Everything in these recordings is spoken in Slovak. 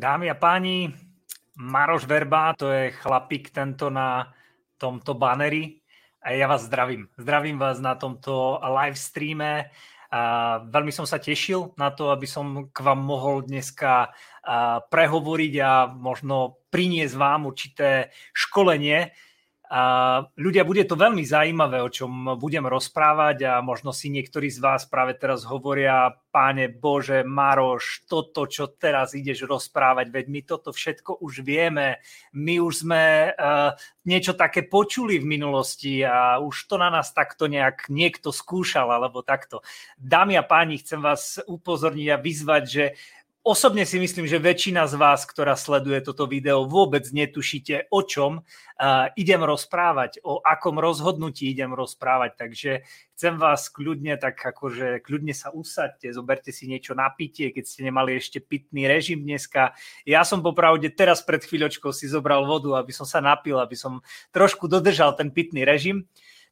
Dámy a páni, Maroš Verba, to je chlapík tento na tomto baneri. A ja vás zdravím. Zdravím vás na tomto live streame. A veľmi som sa tešil na to, aby som k vám mohol dneska prehovoriť a možno priniesť vám určité školenie, a ľudia, bude to veľmi zaujímavé, o čom budem rozprávať a možno si niektorí z vás práve teraz hovoria, páne Bože, Maroš, toto, čo teraz ideš rozprávať, veď my toto všetko už vieme, my už sme uh, niečo také počuli v minulosti a už to na nás takto nejak niekto skúšal alebo takto. Dámy a páni, chcem vás upozorniť a vyzvať, že Osobne si myslím, že väčšina z vás, ktorá sleduje toto video, vôbec netušíte, o čom idem rozprávať, o akom rozhodnutí idem rozprávať. Takže chcem vás kľudne, tak akože kľudne sa usadte, zoberte si niečo na pitie, keď ste nemali ešte pitný režim dneska. Ja som popravde teraz pred chvíľočkou si zobral vodu, aby som sa napil, aby som trošku dodržal ten pitný režim.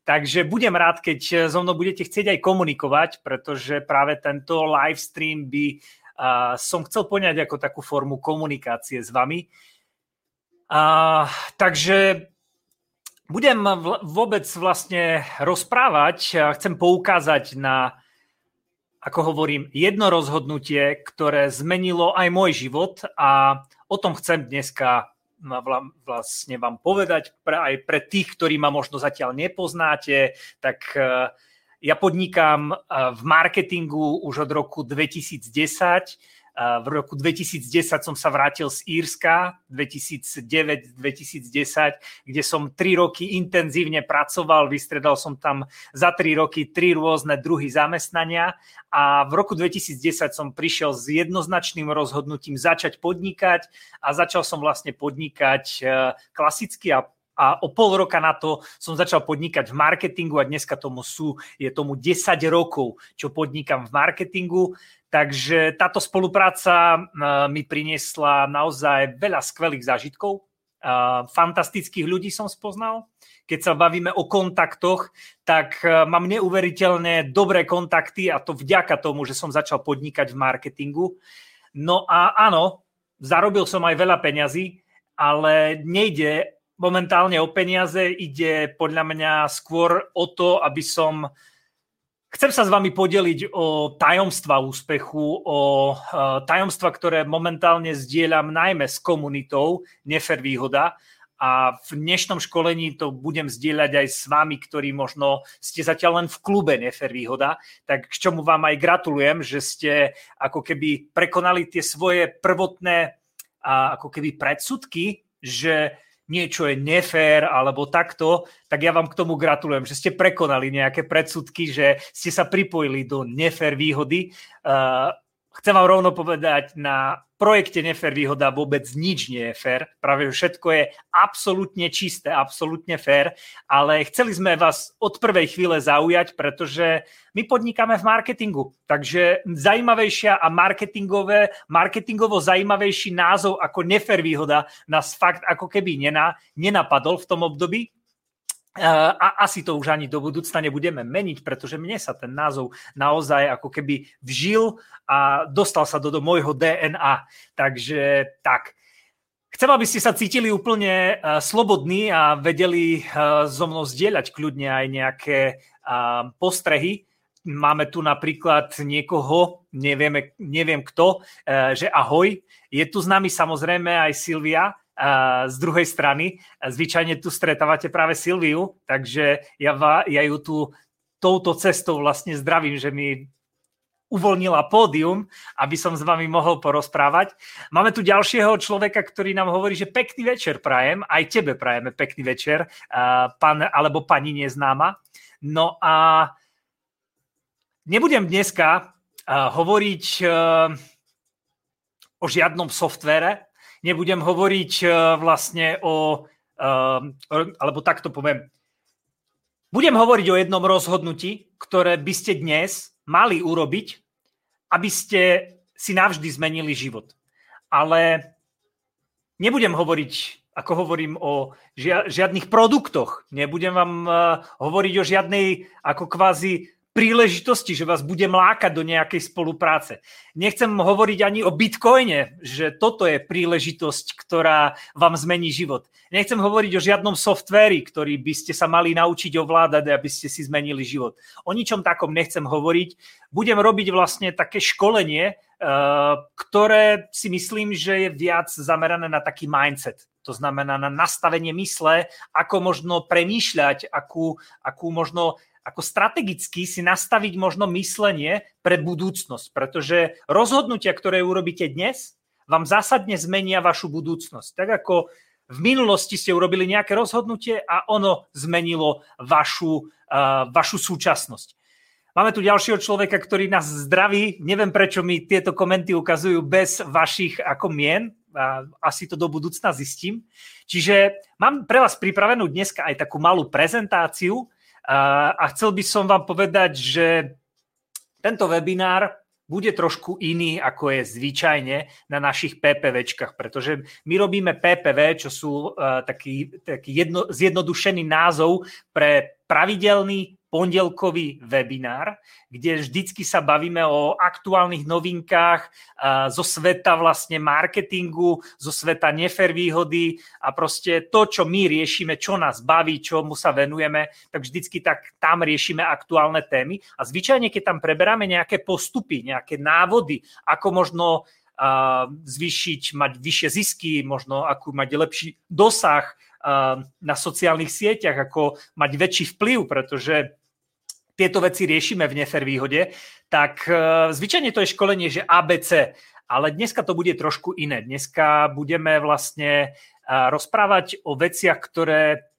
Takže budem rád, keď so mnou budete chcieť aj komunikovať, pretože práve tento live stream by a som chcel poňať ako takú formu komunikácie s vami. A, takže budem vôbec vlastne rozprávať a chcem poukázať na, ako hovorím, jedno rozhodnutie, ktoré zmenilo aj môj život a o tom chcem dneska vlastne vám povedať pre, aj pre tých, ktorí ma možno zatiaľ nepoznáte, tak ja podnikám v marketingu už od roku 2010. V roku 2010 som sa vrátil z Írska, 2009-2010, kde som 3 roky intenzívne pracoval, vystredal som tam za 3 roky 3 rôzne druhy zamestnania a v roku 2010 som prišiel s jednoznačným rozhodnutím začať podnikať a začal som vlastne podnikať e, klasicky a a o pol roka na to som začal podnikať v marketingu a dneska tomu sú, je tomu 10 rokov, čo podnikam v marketingu. Takže táto spolupráca mi priniesla naozaj veľa skvelých zážitkov. Fantastických ľudí som spoznal. Keď sa bavíme o kontaktoch, tak mám neuveriteľne dobré kontakty a to vďaka tomu, že som začal podnikať v marketingu. No a áno, zarobil som aj veľa peňazí, ale nejde momentálne o peniaze, ide podľa mňa skôr o to, aby som... Chcem sa s vami podeliť o tajomstva úspechu, o e, tajomstva, ktoré momentálne zdieľam najmä s komunitou Nefer Výhoda. A v dnešnom školení to budem zdieľať aj s vami, ktorí možno ste zatiaľ len v klube Nefer Výhoda, tak k čomu vám aj gratulujem, že ste ako keby prekonali tie svoje prvotné ako keby predsudky, že niečo je nefér alebo takto, tak ja vám k tomu gratulujem, že ste prekonali nejaké predsudky, že ste sa pripojili do nefér výhody. Uh, chcem vám rovno povedať, na projekte Nefer výhoda vôbec nič nie je fér. Práve všetko je absolútne čisté, absolútne fér, ale chceli sme vás od prvej chvíle zaujať, pretože my podnikáme v marketingu. Takže zajímavejšia a marketingové, marketingovo zajímavejší názov ako Nefer výhoda nás fakt ako keby nená, nenapadol v tom období. A asi to už ani do budúcna nebudeme meniť, pretože mne sa ten názov naozaj ako keby vžil a dostal sa do, do môjho DNA. Takže tak. Chcem, aby ste sa cítili úplne uh, slobodní a vedeli uh, so mnou zdieľať kľudne aj nejaké postrehy. Máme tu napríklad niekoho, nevieme, neviem kto, že ahoj. Je tu s nami samozrejme aj Silvia, z druhej strany. Zvyčajne tu stretávate práve Silviu, takže ja, ja ju tu touto cestou vlastne zdravím, že mi uvoľnila pódium, aby som s vami mohol porozprávať. Máme tu ďalšieho človeka, ktorý nám hovorí, že pekný večer prajem, aj tebe prajeme pekný večer, pán alebo pani neznáma. No a nebudem dneska hovoriť o žiadnom softvere, nebudem hovoriť uh, vlastne o, uh, alebo takto poviem, budem hovoriť o jednom rozhodnutí, ktoré by ste dnes mali urobiť, aby ste si navždy zmenili život. Ale nebudem hovoriť, ako hovorím, o žiadnych produktoch. Nebudem vám uh, hovoriť o žiadnej ako kvázi príležitosti, že vás bude mlákať do nejakej spolupráce. Nechcem hovoriť ani o bitcoine, že toto je príležitosť, ktorá vám zmení život. Nechcem hovoriť o žiadnom softvéri, ktorý by ste sa mali naučiť ovládať, aby ste si zmenili život. O ničom takom nechcem hovoriť. Budem robiť vlastne také školenie, eh, ktoré si myslím, že je viac zamerané na taký mindset. To znamená na nastavenie mysle, ako možno premýšľať, akú, akú možno ako strategicky si nastaviť možno myslenie pre budúcnosť, pretože rozhodnutia, ktoré urobíte dnes, vám zásadne zmenia vašu budúcnosť. Tak ako v minulosti ste urobili nejaké rozhodnutie a ono zmenilo vašu, uh, vašu súčasnosť. Máme tu ďalšieho človeka, ktorý nás zdraví. Neviem, prečo mi tieto komenty ukazujú bez vašich ako mien. A asi to do budúcna zistím. Čiže mám pre vás pripravenú dneska aj takú malú prezentáciu, a chcel by som vám povedať, že tento webinár bude trošku iný, ako je zvyčajne na našich PPVčkách, pretože my robíme PPV, čo sú uh, taký, taký jedno, zjednodušený názov pre pravidelný pondelkový webinár, kde vždycky sa bavíme o aktuálnych novinkách zo sveta vlastne marketingu, zo sveta nefer výhody a proste to, čo my riešime, čo nás baví, čomu sa venujeme, tak vždycky tak tam riešime aktuálne témy. A zvyčajne, keď tam preberáme nejaké postupy, nejaké návody, ako možno zvýšiť, mať vyššie zisky, možno ako mať lepší dosah na sociálnych sieťach, ako mať väčší vplyv, pretože tieto veci riešime v Nefer výhode, tak e, zvyčajne to je školenie, že ABC, ale dneska to bude trošku iné. Dneska budeme vlastne e, rozprávať o veciach, ktoré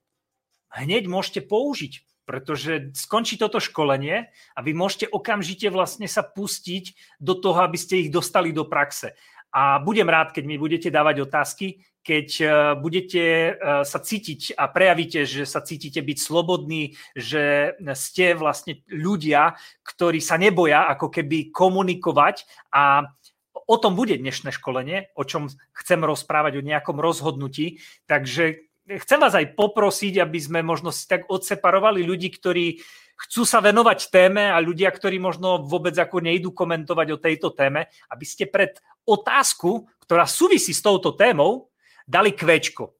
hneď môžete použiť, pretože skončí toto školenie a vy môžete okamžite vlastne sa pustiť do toho, aby ste ich dostali do praxe. A budem rád, keď mi budete dávať otázky, keď e, budete e, sa cítiť a prejavíte, že sa cítite byť slobodní, že ste vlastne ľudia, ktorí sa neboja ako keby komunikovať a o tom bude dnešné školenie, o čom chcem rozprávať, o nejakom rozhodnutí. Takže chcem vás aj poprosiť, aby sme možno si tak odseparovali ľudí, ktorí chcú sa venovať téme a ľudia, ktorí možno vôbec ako nejdú komentovať o tejto téme, aby ste pred otázku, ktorá súvisí s touto témou, dali kvečko.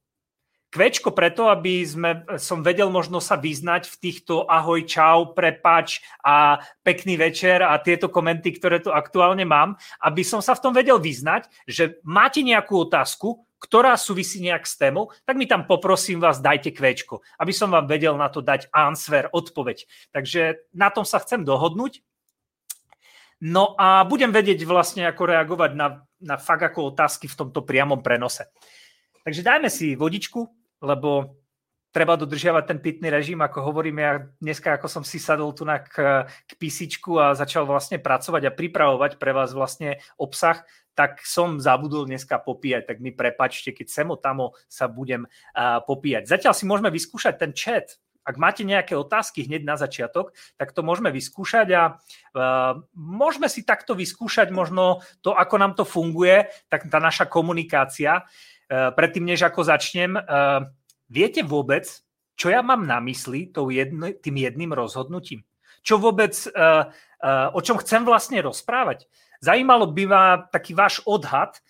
Kvečko preto, aby sme, som vedel možno sa vyznať v týchto ahoj, čau, prepač a pekný večer a tieto komenty, ktoré tu aktuálne mám, aby som sa v tom vedel vyznať, že máte nejakú otázku, ktorá súvisí nejak s témou, tak mi tam poprosím vás, dajte kvečko, aby som vám vedel na to dať answer, odpoveď. Takže na tom sa chcem dohodnúť. No a budem vedieť vlastne, ako reagovať na, na fakt ako otázky v tomto priamom prenose. Takže dajme si vodičku, lebo treba dodržiavať ten pitný režim, ako hovorím ja dneska, ako som si sadol tu na k, k písičku a začal vlastne pracovať a pripravovať pre vás vlastne obsah, tak som zabudol dneska popíjať, tak mi prepačte, keď semo tamo sa budem uh, popíjať. Zatiaľ si môžeme vyskúšať ten chat, ak máte nejaké otázky hneď na začiatok, tak to môžeme vyskúšať a uh, môžeme si takto vyskúšať možno to, ako nám to funguje, tak tá naša komunikácia. Eh, predtým, než ako začnem, eh, viete vôbec, čo ja mám na mysli tým jedným rozhodnutím? Čo vôbec, eh, o čom chcem vlastne rozprávať? Zajímalo by ma taký váš odhad,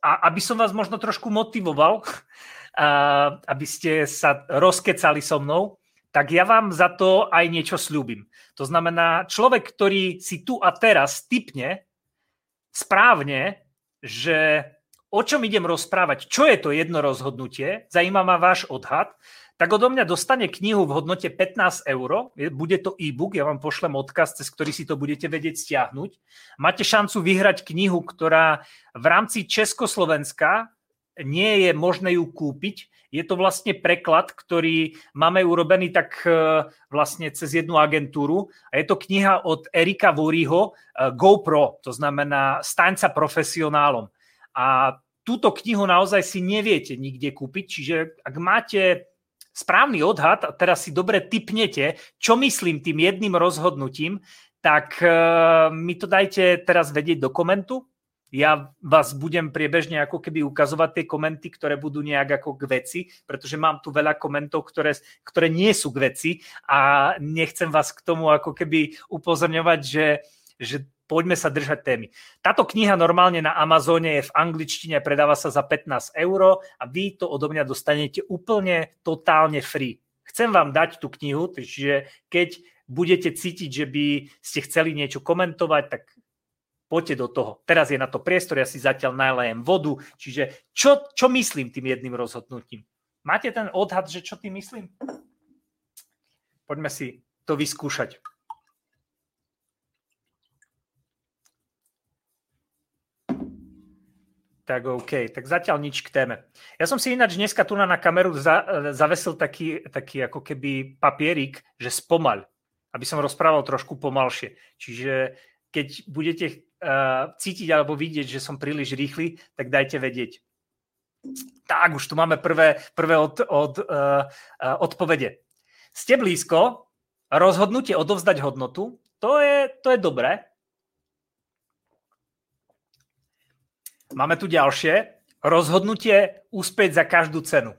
a aby som vás možno trošku motivoval, aby ste sa rozkecali so mnou, tak ja vám za to aj niečo slúbim. To znamená, človek, ktorý si tu a teraz typne správne, že o čom idem rozprávať, čo je to jedno rozhodnutie, zaujíma ma váš odhad, tak odo mňa dostane knihu v hodnote 15 eur, bude to e-book, ja vám pošlem odkaz, cez ktorý si to budete vedieť stiahnuť. Máte šancu vyhrať knihu, ktorá v rámci Československa nie je možné ju kúpiť. Je to vlastne preklad, ktorý máme urobený tak e, vlastne cez jednu agentúru. A je to kniha od Erika Voriho e, GoPro, to znamená staň sa profesionálom. A túto knihu naozaj si neviete nikde kúpiť, čiže ak máte správny odhad a teraz si dobre typnete, čo myslím tým jedným rozhodnutím, tak uh, mi to dajte teraz vedieť do komentu. Ja vás budem priebežne ako keby ukazovať tie komenty, ktoré budú nejak ako k veci, pretože mám tu veľa komentov, ktoré, ktoré nie sú k veci a nechcem vás k tomu ako keby upozorňovať, že, že poďme sa držať témy. Táto kniha normálne na Amazone je v angličtine, predáva sa za 15 eur a vy to odo mňa dostanete úplne totálne free. Chcem vám dať tú knihu, čiže keď budete cítiť, že by ste chceli niečo komentovať, tak poďte do toho. Teraz je na to priestor, ja si zatiaľ najlejem vodu, čiže čo, čo myslím tým jedným rozhodnutím? Máte ten odhad, že čo tým myslím? Poďme si to vyskúšať. Tak OK, tak zatiaľ nič k téme. Ja som si ináč dneska tu na kameru za, zavesil taký, taký ako keby papierik, že spomal, aby som rozprával trošku pomalšie. Čiže keď budete uh, cítiť alebo vidieť, že som príliš rýchly, tak dajte vedieť. Tak, už tu máme prvé, prvé od, od, uh, uh, odpovede. Ste blízko, rozhodnutie odovzdať hodnotu, to je, to je dobré, Máme tu ďalšie. Rozhodnutie úspieť za každú cenu.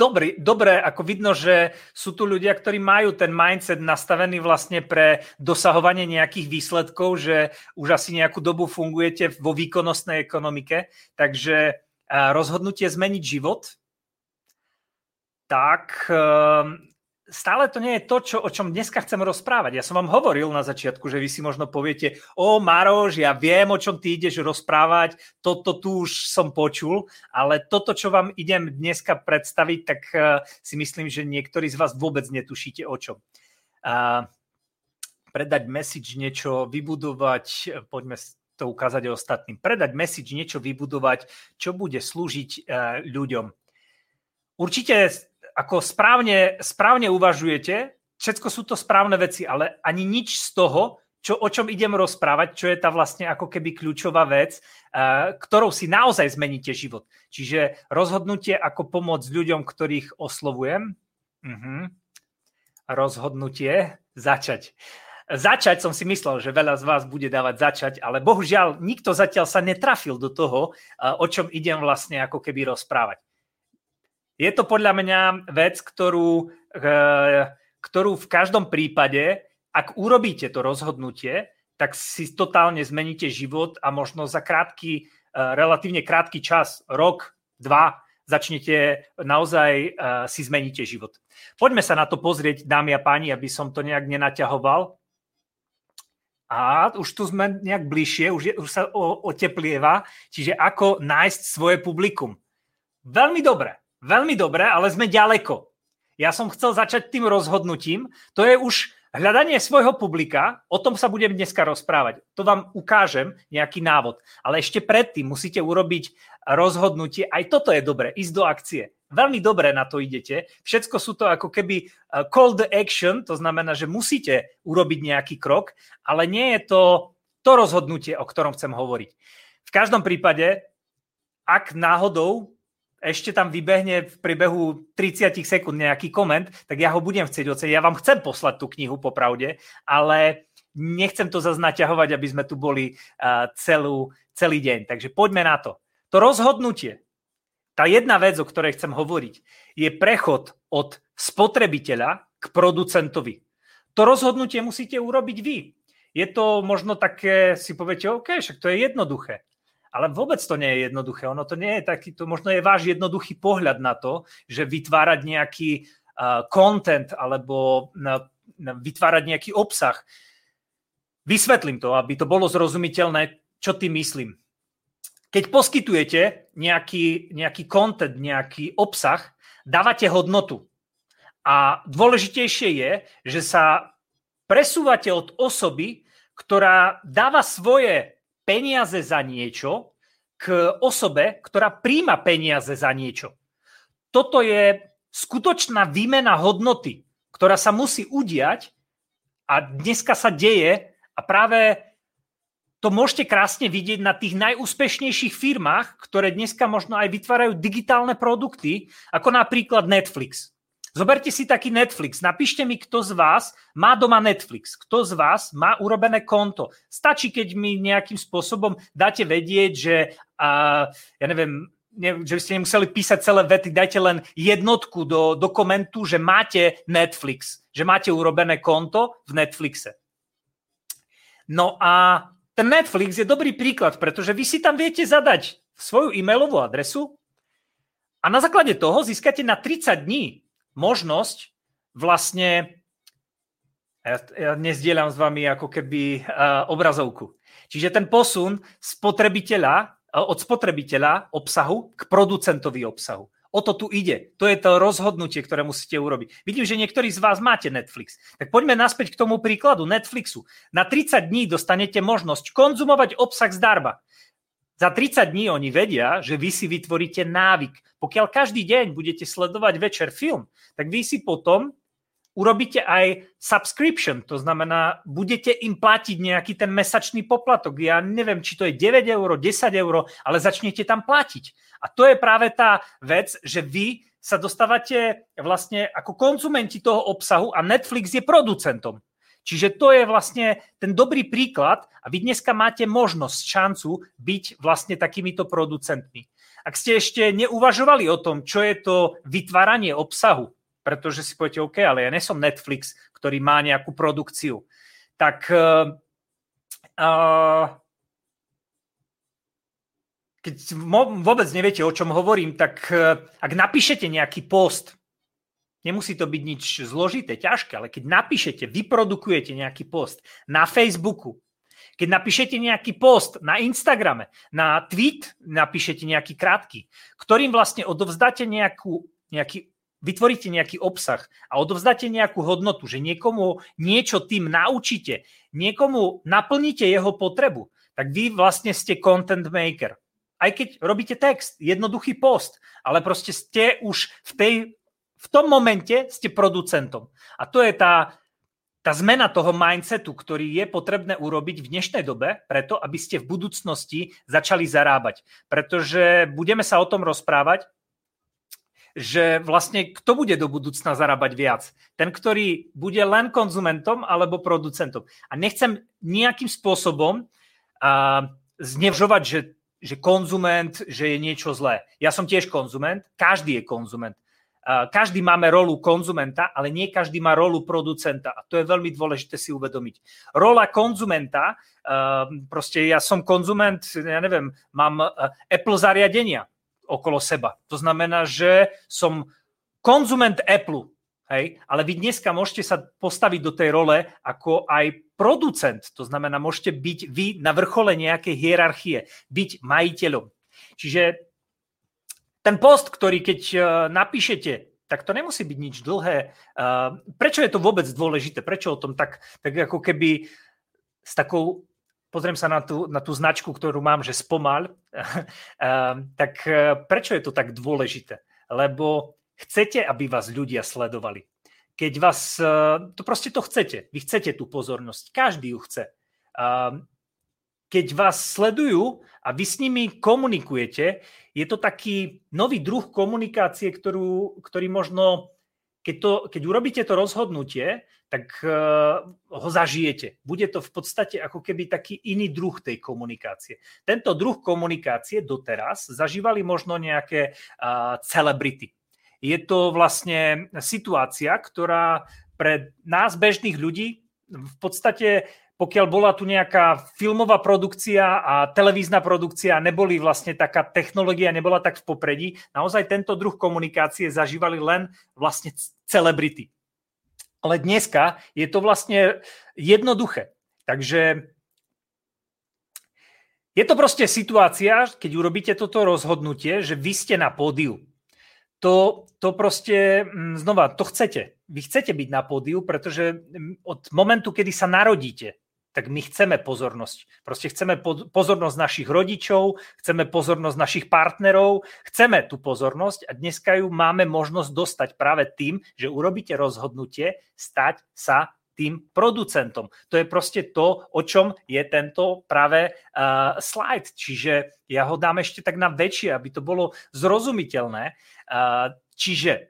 Dobrý, dobré, ako vidno, že sú tu ľudia, ktorí majú ten mindset nastavený vlastne pre dosahovanie nejakých výsledkov, že už asi nejakú dobu fungujete vo výkonnostnej ekonomike, takže rozhodnutie zmeniť život, tak ehm, stále to nie je to, čo, o čom dneska chcem rozprávať. Ja som vám hovoril na začiatku, že vy si možno poviete, o Maroš, ja viem, o čom ty ideš rozprávať, toto tu už som počul, ale toto, čo vám idem dneska predstaviť, tak uh, si myslím, že niektorí z vás vôbec netušíte o čom. Uh, predať message, niečo vybudovať, poďme to ukázať ostatným. Predať message, niečo vybudovať, čo bude slúžiť uh, ľuďom. Určite ako správne, správne uvažujete, všetko sú to správne veci, ale ani nič z toho, čo, o čom idem rozprávať, čo je tá vlastne ako keby kľúčová vec, uh, ktorou si naozaj zmeníte život. Čiže rozhodnutie, ako pomôcť ľuďom, ktorých oslovujem. Uh-huh. Rozhodnutie, začať. Začať som si myslel, že veľa z vás bude dávať začať, ale bohužiaľ nikto zatiaľ sa netrafil do toho, uh, o čom idem vlastne ako keby rozprávať. Je to podľa mňa vec, ktorú, eh, ktorú v každom prípade, ak urobíte to rozhodnutie, tak si totálne zmeníte život a možno za krátky, eh, relatívne krátky čas, rok, dva, začnete naozaj eh, si zmeníte život. Poďme sa na to pozrieť, dámy a páni, aby som to nejak nenaťahoval. A už tu sme nejak bližšie, už, je, už sa oteplieva, čiže ako nájsť svoje publikum. Veľmi dobre. Veľmi dobre, ale sme ďaleko. Ja som chcel začať tým rozhodnutím. To je už hľadanie svojho publika. O tom sa budem dneska rozprávať. To vám ukážem, nejaký návod. Ale ešte predtým musíte urobiť rozhodnutie. Aj toto je dobre, ísť do akcie. Veľmi dobre na to idete. Všetko sú to ako keby uh, call the action, to znamená, že musíte urobiť nejaký krok, ale nie je to to rozhodnutie, o ktorom chcem hovoriť. V každom prípade, ak náhodou ešte tam vybehne v priebehu 30 sekúnd nejaký koment, tak ja ho budem chcieť oceniť. Ja vám chcem poslať tú knihu popravde, ale nechcem to zase naťahovať, aby sme tu boli uh, celú, celý deň. Takže poďme na to. To rozhodnutie, tá jedna vec, o ktorej chcem hovoriť, je prechod od spotrebiteľa k producentovi. To rozhodnutie musíte urobiť vy. Je to možno také, si poviete, OK, však to je jednoduché. Ale vôbec to nie je jednoduché. Ono to nie je taký, to možno je váš jednoduchý pohľad na to, že vytvárať nejaký uh, content alebo na vytvárať nejaký obsah. Vysvetlím to, aby to bolo zrozumiteľné, čo tým myslím. Keď poskytujete nejaký, nejaký content, nejaký obsah, dávate hodnotu. A dôležitejšie je, že sa presúvate od osoby, ktorá dáva svoje peniaze za niečo k osobe, ktorá príjma peniaze za niečo. Toto je skutočná výmena hodnoty, ktorá sa musí udiať a dneska sa deje a práve to môžete krásne vidieť na tých najúspešnejších firmách, ktoré dneska možno aj vytvárajú digitálne produkty, ako napríklad Netflix. Zoberte si taký Netflix. Napíšte mi, kto z vás má doma Netflix. Kto z vás má urobené konto. Stačí, keď mi nejakým spôsobom dáte vedieť, že uh, ja neviem, ne, že by ste nemuseli písať celé vety, dajte len jednotku do dokumentu, že máte Netflix, že máte urobené konto v Netflixe. No a ten Netflix je dobrý príklad, pretože vy si tam viete zadať svoju e-mailovú adresu a na základe toho získate na 30 dní možnosť vlastne, ja, ja nezdieľam s vami ako keby uh, obrazovku. Čiže ten posun spotrebiteľa, uh, od spotrebiteľa obsahu k producentovi obsahu. O to tu ide. To je to rozhodnutie, ktoré musíte urobiť. Vidím, že niektorí z vás máte Netflix. Tak poďme naspäť k tomu príkladu Netflixu. Na 30 dní dostanete možnosť konzumovať obsah zdarma. Za 30 dní oni vedia, že vy si vytvoríte návyk. Pokiaľ každý deň budete sledovať večer film, tak vy si potom urobíte aj subscription, to znamená, budete im platiť nejaký ten mesačný poplatok. Ja neviem, či to je 9 eur, 10 eur, ale začnete tam platiť. A to je práve tá vec, že vy sa dostávate vlastne ako konzumenti toho obsahu a Netflix je producentom. Čiže to je vlastne ten dobrý príklad a vy dneska máte možnosť, šancu byť vlastne takýmito producentmi. Ak ste ešte neuvažovali o tom, čo je to vytváranie obsahu, pretože si poviete, OK, ale ja nesom Netflix, ktorý má nejakú produkciu, tak uh, keď vôbec neviete, o čom hovorím, tak uh, ak napíšete nejaký post Nemusí to byť nič zložité, ťažké, ale keď napíšete, vyprodukujete nejaký post na Facebooku, keď napíšete nejaký post na Instagrame, na tweet napíšete nejaký krátky, ktorým vlastne odovzdáte nejakú, nejaký, vytvoríte nejaký obsah a odovzdáte nejakú hodnotu, že niekomu niečo tým naučíte, niekomu naplníte jeho potrebu, tak vy vlastne ste content maker. Aj keď robíte text, jednoduchý post, ale proste ste už v tej v tom momente ste producentom. A to je tá, tá zmena toho mindsetu, ktorý je potrebné urobiť v dnešnej dobe, preto aby ste v budúcnosti začali zarábať. Pretože budeme sa o tom rozprávať, že vlastne kto bude do budúcna zarábať viac? Ten, ktorý bude len konzumentom alebo producentom. A nechcem nejakým spôsobom uh, znevžovať, že, že konzument, že je niečo zlé. Ja som tiež konzument, každý je konzument každý máme rolu konzumenta, ale nie každý má rolu producenta. A to je veľmi dôležité si uvedomiť. Rola konzumenta, proste ja som konzument, ja neviem, mám Apple zariadenia okolo seba. To znamená, že som konzument Apple, hej? ale vy dneska môžete sa postaviť do tej role ako aj producent. To znamená, môžete byť vy na vrchole nejakej hierarchie, byť majiteľom. Čiže ten post, ktorý keď uh, napíšete, tak to nemusí byť nič dlhé. Uh, prečo je to vôbec dôležité? Prečo o tom tak, tak ako keby s takou, pozriem sa na tú, na tú značku, ktorú mám, že spomal, uh, tak prečo je to tak dôležité? Lebo chcete, aby vás ľudia sledovali. Keď vás, to proste to chcete. Vy chcete tú pozornosť. Každý ju chce. Keď vás sledujú a vy s nimi komunikujete, je to taký nový druh komunikácie, ktorú, ktorý možno, keď, to, keď urobíte to rozhodnutie, tak uh, ho zažijete. Bude to v podstate ako keby taký iný druh tej komunikácie. Tento druh komunikácie doteraz zažívali možno nejaké uh, celebrity. Je to vlastne situácia, ktorá pre nás bežných ľudí v podstate pokiaľ bola tu nejaká filmová produkcia a televízna produkcia, neboli vlastne taká technológia, nebola tak v popredí, naozaj tento druh komunikácie zažívali len vlastne celebrity. Ale dneska je to vlastne jednoduché. Takže je to proste situácia, keď urobíte toto rozhodnutie, že vy ste na pódiu. To, to proste, mm, znova, to chcete. Vy chcete byť na pódiu, pretože mm, od momentu, kedy sa narodíte, tak my chceme pozornosť. Proste chceme pozornosť našich rodičov, chceme pozornosť našich partnerov, chceme tú pozornosť a dneska ju máme možnosť dostať práve tým, že urobíte rozhodnutie stať sa tým producentom. To je proste to, o čom je tento práve uh, slide. Čiže ja ho dám ešte tak na väčšie, aby to bolo zrozumiteľné. Uh, čiže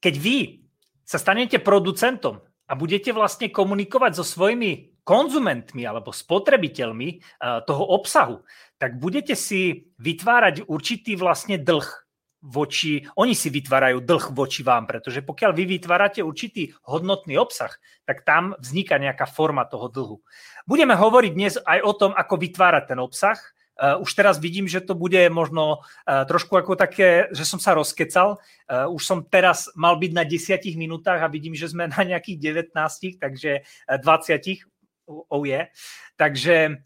Keď vy sa stanete producentom a budete vlastne komunikovať so svojimi konzumentmi alebo spotrebiteľmi eh, toho obsahu, tak budete si vytvárať určitý vlastne dlh voči, oni si vytvárajú dlh voči vám, pretože pokiaľ vy vytvárate určitý hodnotný obsah, tak tam vzniká nejaká forma toho dlhu. Budeme hovoriť dnes aj o tom, ako vytvárať ten obsah, už teraz vidím, že to bude možno uh, trošku ako také, že som sa rozkecal. Uh, už som teraz mal byť na 10 minútach a vidím, že sme na nejakých 19, takže 20. Oh yeah. Takže,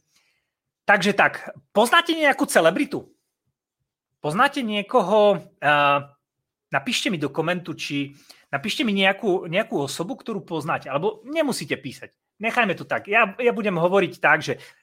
takže tak, poznáte nejakú celebritu? Poznáte niekoho? Napíšte mi do komentu, či napíšte mi nejakú, nejakú osobu, ktorú poznáte, alebo nemusíte písať. Nechajme to tak. Ja, ja budem hovoriť tak, že Eh,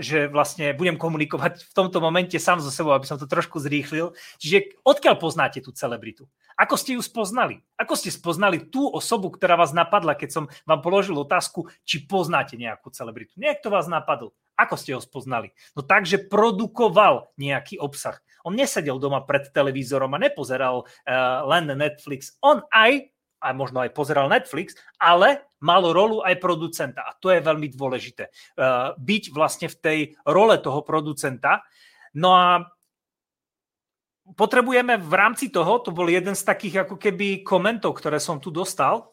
že vlastne budem komunikovať v tomto momente sám so sebou, aby som to trošku zrýchlil. Čiže odkiaľ poznáte tú celebritu? Ako ste ju spoznali? Ako ste spoznali tú osobu, ktorá vás napadla, keď som vám položil otázku, či poznáte nejakú celebritu? Niekto vás napadol. Ako ste ho spoznali? No tak, že produkoval nejaký obsah. On nesedel doma pred televízorom a nepozeral uh, len Netflix. On aj a možno aj pozeral Netflix, ale mal rolu aj producenta. A to je veľmi dôležité. Uh, byť vlastne v tej role toho producenta. No a potrebujeme v rámci toho, to bol jeden z takých ako keby komentov, ktoré som tu dostal,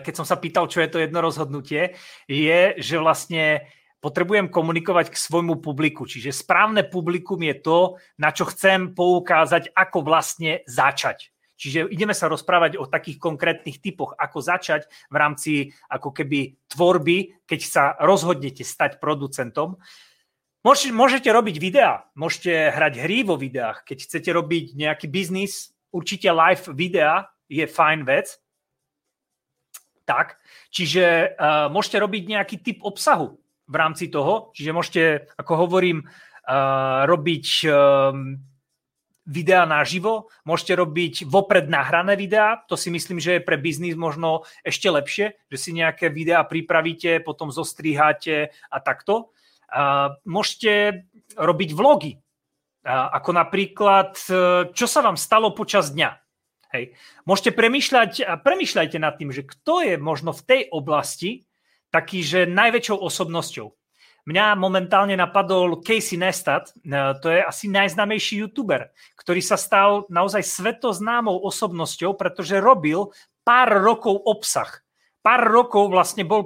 keď som sa pýtal, čo je to jedno rozhodnutie, je, že vlastne potrebujem komunikovať k svojmu publiku. Čiže správne publikum je to, na čo chcem poukázať, ako vlastne začať. Čiže ideme sa rozprávať o takých konkrétnych typoch, ako začať v rámci ako keby tvorby, keď sa rozhodnete stať producentom. Môžete, robiť videá, môžete hrať hry vo videách, keď chcete robiť nejaký biznis, určite live videa je fajn vec. Tak, čiže uh, môžete robiť nejaký typ obsahu v rámci toho, čiže môžete, ako hovorím, uh, robiť uh, videá naživo, môžete robiť vopred nahrané videá, to si myslím, že je pre biznis možno ešte lepšie, že si nejaké videá pripravíte, potom zostriháte a takto. A môžete robiť vlogy, a ako napríklad, e, čo sa vám stalo počas dňa. Hej. Môžete premýšľať a premýšľajte nad tým, že kto je možno v tej oblasti taký, že najväčšou osobnosťou. Mňa momentálne napadol Casey Neistat, e, to je asi najznámejší youtuber, ktorý sa stal naozaj svetoznámou osobnosťou, pretože robil pár rokov obsah pár rokov vlastne bol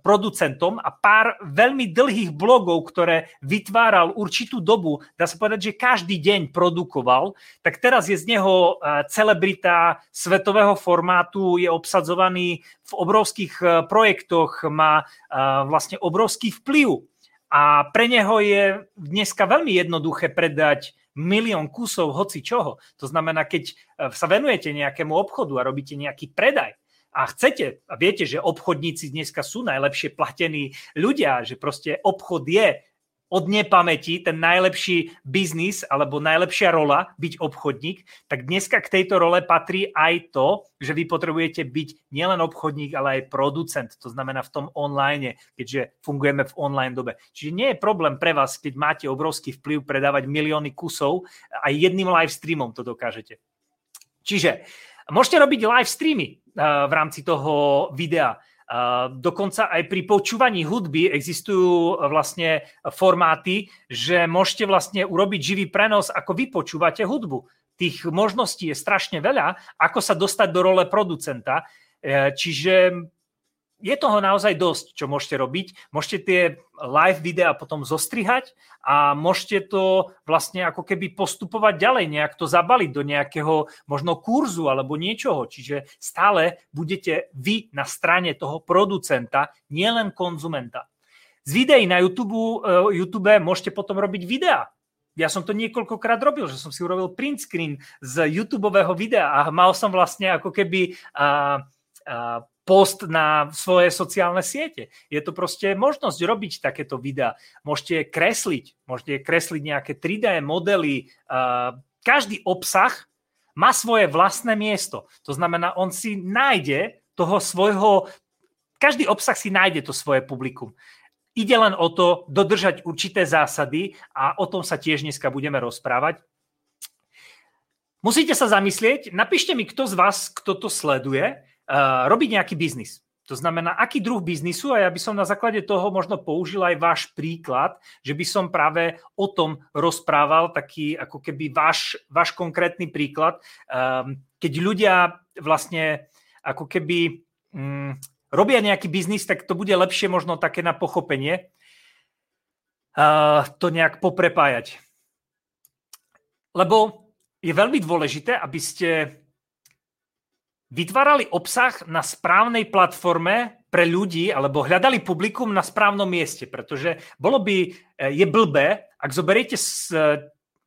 producentom a pár veľmi dlhých blogov, ktoré vytváral určitú dobu, dá sa povedať, že každý deň produkoval, tak teraz je z neho e, celebrita svetového formátu, je obsadzovaný v obrovských e, projektoch, má e, vlastne obrovský vplyv. A pre neho je dneska veľmi jednoduché predať milión kusov hoci čoho. To znamená, keď sa venujete nejakému obchodu a robíte nejaký predaj, a chcete, a viete, že obchodníci dneska sú najlepšie platení ľudia, že proste obchod je od nepamäti ten najlepší biznis alebo najlepšia rola byť obchodník, tak dneska k tejto role patrí aj to, že vy potrebujete byť nielen obchodník, ale aj producent, to znamená v tom online, keďže fungujeme v online dobe. Čiže nie je problém pre vás, keď máte obrovský vplyv predávať milióny kusov, aj jedným live streamom to dokážete. Čiže môžete robiť live streamy, v rámci toho videa. Dokonca aj pri počúvaní hudby existujú vlastne formáty, že môžete vlastne urobiť živý prenos, ako vy počúvate hudbu. Tých možností je strašne veľa, ako sa dostať do role producenta. E, čiže je toho naozaj dosť, čo môžete robiť. Môžete tie live videá potom zostrihať a môžete to vlastne ako keby postupovať ďalej, nejak to zabaliť do nejakého možno kurzu alebo niečoho. Čiže stále budete vy na strane toho producenta, nielen konzumenta. Z videí na YouTube, uh, YouTube môžete potom robiť videá. Ja som to niekoľkokrát robil, že som si urobil print screen z YouTube videa a mal som vlastne ako keby uh, uh, post na svoje sociálne siete. Je to proste možnosť robiť takéto videá. Môžete kresliť, môžete kresliť nejaké 3D modely. Každý obsah má svoje vlastné miesto. To znamená, on si nájde toho svojho, každý obsah si nájde to svoje publikum. Ide len o to dodržať určité zásady a o tom sa tiež dneska budeme rozprávať. musíte sa zamyslieť, napíšte mi, kto z vás, kto to sleduje, uh, robí nejaký biznis. To znamená, aký druh biznisu a ja by som na základe toho možno použil aj váš príklad, že by som práve o tom rozprával, taký ako keby váš, váš konkrétny príklad, um, keď ľudia vlastne ako keby um, robia nejaký biznis, tak to bude lepšie možno také na pochopenie uh, to nejak poprepájať. Lebo je veľmi dôležité, aby ste vytvárali obsah na správnej platforme pre ľudí alebo hľadali publikum na správnom mieste, pretože bolo by, e, je blbé, ak zoberiete z e,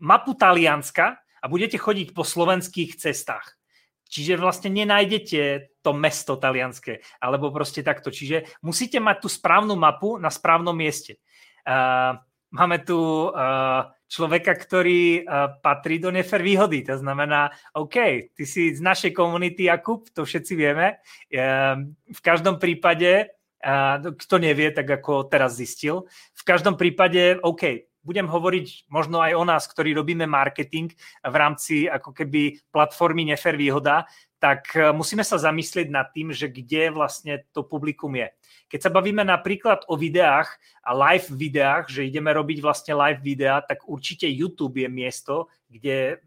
mapu Talianska a budete chodiť po slovenských cestách. Čiže vlastne nenájdete to mesto talianské, alebo proste takto. Čiže musíte mať tú správnu mapu na správnom mieste. Uh, máme tu uh, človeka, ktorý uh, patrí do nefer výhody. To znamená, OK, ty si z našej komunity, Jakub, to všetci vieme. Uh, v každom prípade, uh, kto nevie, tak ako teraz zistil, v každom prípade, OK, budem hovoriť možno aj o nás, ktorí robíme marketing v rámci ako keby platformy Nefer výhoda, tak musíme sa zamyslieť nad tým, že kde vlastne to publikum je. Keď sa bavíme napríklad o videách a live videách, že ideme robiť vlastne live videá, tak určite YouTube je miesto, kde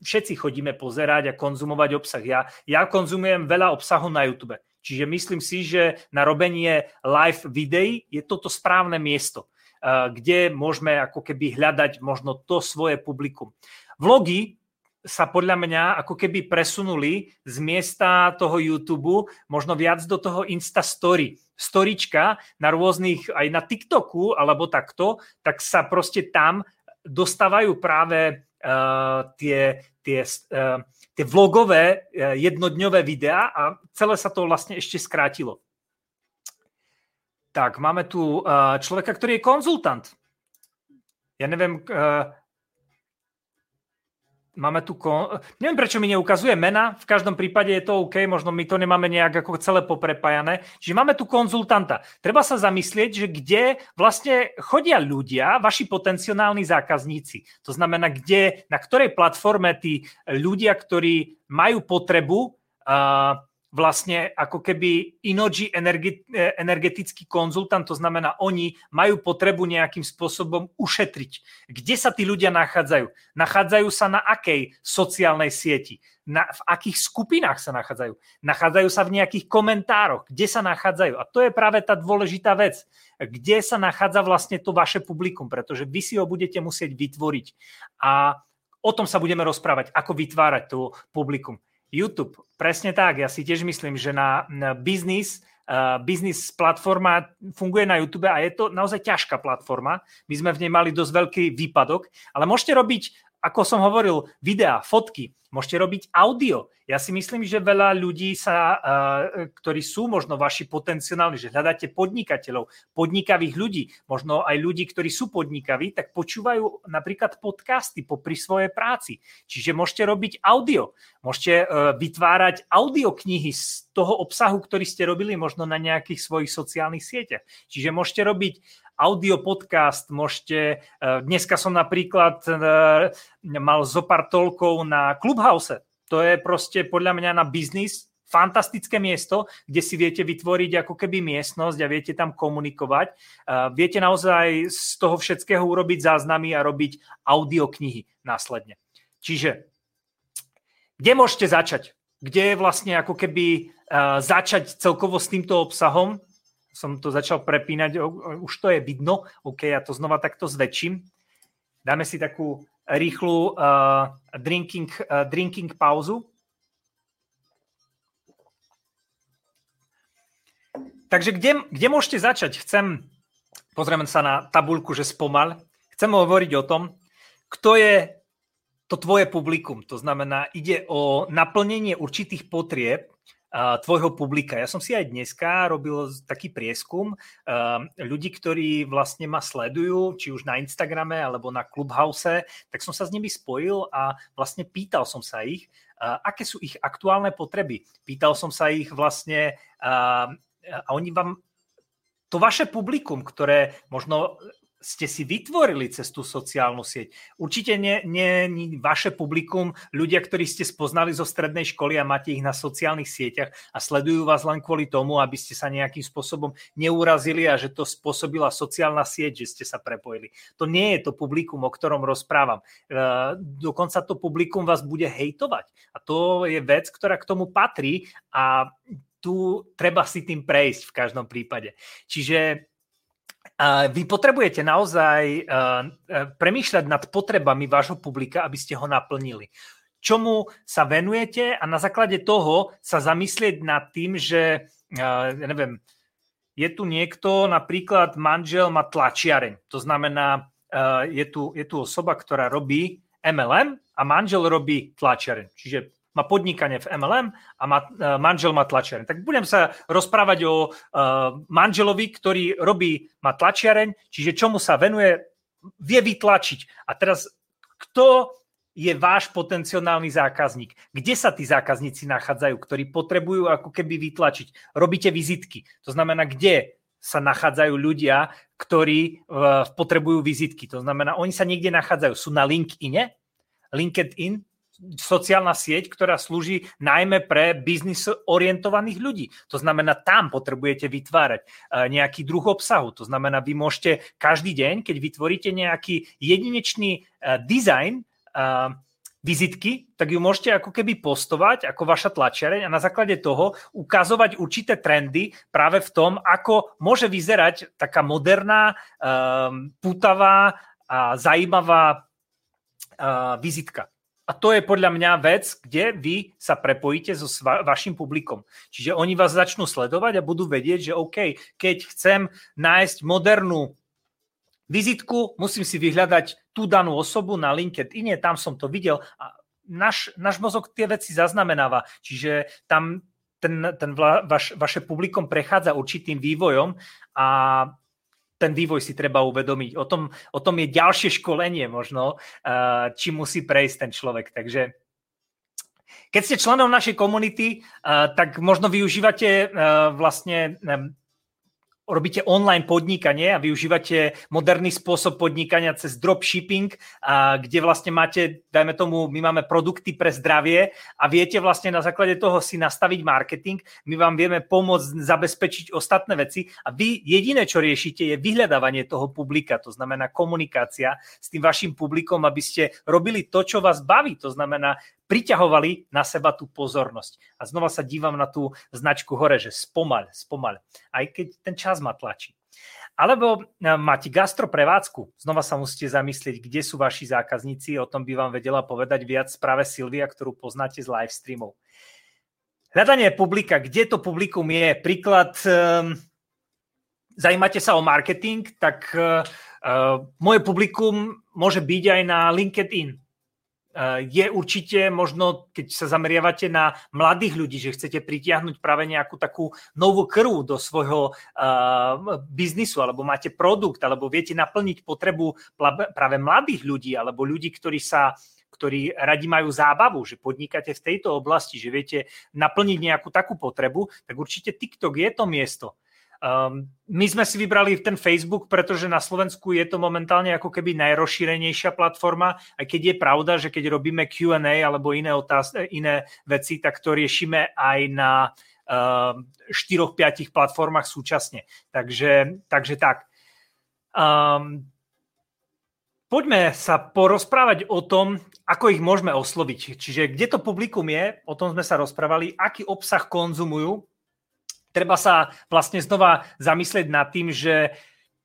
všetci chodíme pozerať a konzumovať obsah. Ja, ja konzumujem veľa obsahu na YouTube. Čiže myslím si, že na robenie live videí je toto správne miesto, kde môžeme ako keby hľadať možno to svoje publikum. Vlogy sa podľa mňa ako keby presunuli z miesta toho YouTube možno viac do toho Insta Story storička na rôznych, aj na TikToku alebo takto, tak sa proste tam dostávajú práve uh, tie, tie, uh, tie vlogové uh, jednodňové videá a celé sa to vlastne ešte skrátilo. Tak, máme tu uh, človeka, ktorý je konzultant. Ja neviem, uh, Máme tu... Kon... Neviem, prečo mi neukazuje mena, v každom prípade je to OK, možno my to nemáme nejak ako celé poprepájané. Čiže máme tu konzultanta. Treba sa zamyslieť, že kde vlastne chodia ľudia, vaši potenciálni zákazníci. To znamená, kde, na ktorej platforme tí ľudia, ktorí majú potrebu uh, vlastne ako keby Inoji energetický konzultant, to znamená, oni majú potrebu nejakým spôsobom ušetriť. Kde sa tí ľudia nachádzajú? Nachádzajú sa na akej sociálnej sieti? Na, v akých skupinách sa nachádzajú? Nachádzajú sa v nejakých komentároch? Kde sa nachádzajú? A to je práve tá dôležitá vec. Kde sa nachádza vlastne to vaše publikum? Pretože vy si ho budete musieť vytvoriť. A o tom sa budeme rozprávať, ako vytvárať to publikum. YouTube, presne tak. Ja si tiež myslím, že na, na biznis, uh, biznis platforma funguje na YouTube a je to naozaj ťažká platforma. My sme v nej mali dosť veľký výpadok, ale môžete robiť ako som hovoril, videá, fotky, môžete robiť audio. Ja si myslím, že veľa ľudí, sa, eh, ktorí sú možno vaši potenciálni, že hľadáte podnikateľov, podnikavých ľudí, možno aj ľudí, ktorí sú podnikaví, tak počúvajú napríklad podcasty popri svojej práci. Čiže môžete robiť audio, môžete eh, vytvárať audioknihy z toho obsahu, ktorý ste robili možno na nejakých svojich sociálnych sieťach. Čiže môžete robiť audio podcast môžete, eh, dneska som napríklad mal zo pár toľkov na Clubhouse. To je proste podľa mňa na biznis fantastické miesto, kde si viete vytvoriť ako keby miestnosť a viete tam komunikovať. Viete naozaj z toho všetkého urobiť záznamy a robiť audioknihy následne. Čiže kde môžete začať? Kde je vlastne ako keby začať celkovo s týmto obsahom? som to začal prepínať, už to je vidno, OK, ja to znova takto zväčším. Dáme si takú rýchlu uh, drinking, uh, drinking pauzu. Takže kde, kde môžete začať? Chcem, pozrieme sa na tabuľku, že spomal. Chcem hovoriť o tom, kto je to tvoje publikum. To znamená, ide o naplnenie určitých potrieb, tvojho publika. Ja som si aj dneska robil taký prieskum ľudí, ktorí vlastne ma sledujú, či už na Instagrame alebo na Clubhouse, tak som sa s nimi spojil a vlastne pýtal som sa ich, aké sú ich aktuálne potreby. Pýtal som sa ich vlastne a oni vám to vaše publikum, ktoré možno ste si vytvorili cez tú sociálnu sieť. Určite nie, nie, nie vaše publikum, ľudia, ktorí ste spoznali zo strednej školy a máte ich na sociálnych sieťach a sledujú vás len kvôli tomu, aby ste sa nejakým spôsobom neurazili a že to spôsobila sociálna sieť, že ste sa prepojili. To nie je to publikum, o ktorom rozprávam. E, dokonca to publikum vás bude hejtovať. A to je vec, ktorá k tomu patrí a tu treba si tým prejsť v každom prípade. Čiže vy potrebujete naozaj premýšľať nad potrebami vášho publika, aby ste ho naplnili. Čomu sa venujete a na základe toho sa zamyslieť nad tým, že ja neviem, je tu niekto, napríklad manžel má tlačiareň. To znamená, je tu, je tu osoba, ktorá robí MLM a manžel robí tlačiareň. Čiže má podnikanie v MLM a má, uh, manžel má tlačiareň. Tak budem sa rozprávať o uh, manželovi, ktorý robí, má tlačiareň, čiže čomu sa venuje, vie vytlačiť. A teraz, kto je váš potenciálny zákazník? Kde sa tí zákazníci nachádzajú, ktorí potrebujú ako keby vytlačiť? Robíte vizitky. To znamená, kde sa nachádzajú ľudia, ktorí uh, potrebujú vizitky. To znamená, oni sa niekde nachádzajú. Sú na LinkedIn, LinkedIn, sociálna sieť, ktorá slúži najmä pre biznis orientovaných ľudí. To znamená, tam potrebujete vytvárať eh, nejaký druh obsahu. To znamená, vy môžete každý deň, keď vytvoríte nejaký jedinečný eh, dizajn eh, vizitky, tak ju môžete ako keby postovať ako vaša tlačiareň a na základe toho ukazovať určité trendy práve v tom, ako môže vyzerať taká moderná, putavá a zajímavá vizitka. A to je podľa mňa vec, kde vy sa prepojíte so vašim publikom. Čiže oni vás začnú sledovať a budú vedieť, že OK, keď chcem nájsť modernú vizitku, musím si vyhľadať tú danú osobu na LinkedIn, tam som to videl a náš, náš mozog tie veci zaznamenáva. Čiže tam ten, ten vla, vaš, vaše publikum prechádza určitým vývojom a ten vývoj si treba uvedomiť. O tom, o tom je ďalšie školenie možno, uh, či musí prejsť ten človek. Takže keď ste členom našej komunity, uh, tak možno využívate uh, vlastne robíte online podnikanie a využívate moderný spôsob podnikania cez dropshipping, a kde vlastne máte, dajme tomu, my máme produkty pre zdravie a viete vlastne na základe toho si nastaviť marketing, my vám vieme pomôcť zabezpečiť ostatné veci a vy jediné, čo riešite, je vyhľadávanie toho publika, to znamená komunikácia s tým vašim publikom, aby ste robili to, čo vás baví, to znamená priťahovali na seba tú pozornosť. A znova sa dívam na tú značku hore, že spomal, spomal. Aj keď ten čas ma tlačí. Alebo e, máte gastroprevádzku. Znova sa musíte zamyslieť, kde sú vaši zákazníci. O tom by vám vedela povedať viac práve Silvia, ktorú poznáte z live streamov. Hľadanie publika. Kde to publikum je? Príklad, um, zajímate sa o marketing, tak uh, moje publikum môže byť aj na LinkedIn je určite možno, keď sa zameriavate na mladých ľudí, že chcete pritiahnuť práve nejakú takú novú krv do svojho uh, biznisu, alebo máte produkt, alebo viete naplniť potrebu práve mladých ľudí, alebo ľudí, ktorí sa ktorí radi majú zábavu, že podnikáte v tejto oblasti, že viete naplniť nejakú takú potrebu, tak určite TikTok je to miesto. Um, my sme si vybrali ten Facebook, pretože na Slovensku je to momentálne ako keby najrozšírenejšia platforma, aj keď je pravda, že keď robíme Q&A alebo iné, otáz- iné veci, tak to riešime aj na uh, 4-5 platformách súčasne. Takže, takže tak. Um, poďme sa porozprávať o tom, ako ich môžeme osloviť. Čiže kde to publikum je, o tom sme sa rozprávali, aký obsah konzumujú, treba sa vlastne znova zamyslieť nad tým, že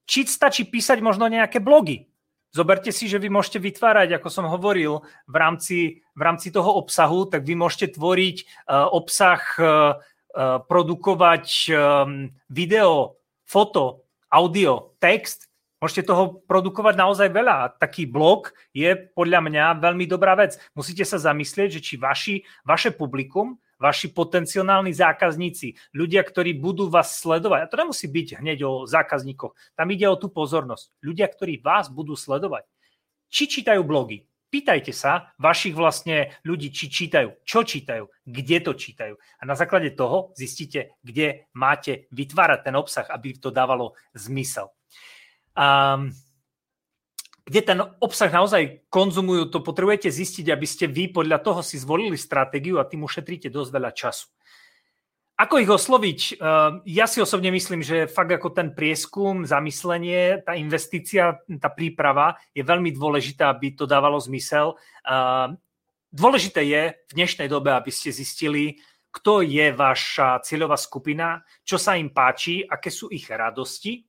či stačí písať možno nejaké blogy. Zoberte si, že vy môžete vytvárať, ako som hovoril, v rámci, v rámci toho obsahu, tak vy môžete tvoriť uh, obsah, uh, uh, produkovať um, video, foto, audio, text. Môžete toho produkovať naozaj veľa. Taký blog je podľa mňa veľmi dobrá vec. Musíte sa zamyslieť, že či vaši, vaše publikum vaši potenciálni zákazníci, ľudia, ktorí budú vás sledovať. A to nemusí byť hneď o zákazníkoch. Tam ide o tú pozornosť. Ľudia, ktorí vás budú sledovať. Či čítajú blogy, pýtajte sa vašich vlastne ľudí, či čítajú, čo čítajú, kde to čítajú. A na základe toho zistíte, kde máte vytvárať ten obsah, aby to dávalo zmysel. Um, kde ten obsah naozaj konzumujú, to potrebujete zistiť, aby ste vy podľa toho si zvolili stratégiu a tým ušetríte dosť veľa času. Ako ich osloviť? Eh, ja si osobne myslím, že fakt ako ten prieskum, zamyslenie, tá investícia, tá príprava je veľmi dôležitá, aby to dávalo zmysel. Eh, dôležité je v dnešnej dobe, aby ste zistili, kto je vaša cieľová skupina, čo sa im páči, aké sú ich radosti,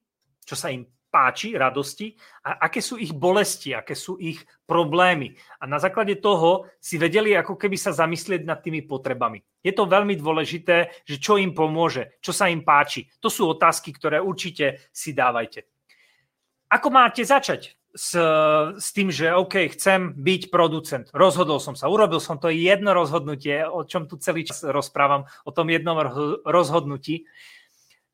čo sa im páči, radosti a aké sú ich bolesti, aké sú ich problémy. A na základe toho si vedeli ako keby sa zamyslieť nad tými potrebami. Je to veľmi dôležité, že čo im pomôže, čo sa im páči. To sú otázky, ktoré určite si dávajte. Ako máte začať s, s tým, že OK, chcem byť producent. Rozhodol som sa, urobil som to jedno rozhodnutie, o čom tu celý čas rozprávam, o tom jednom rozhodnutí.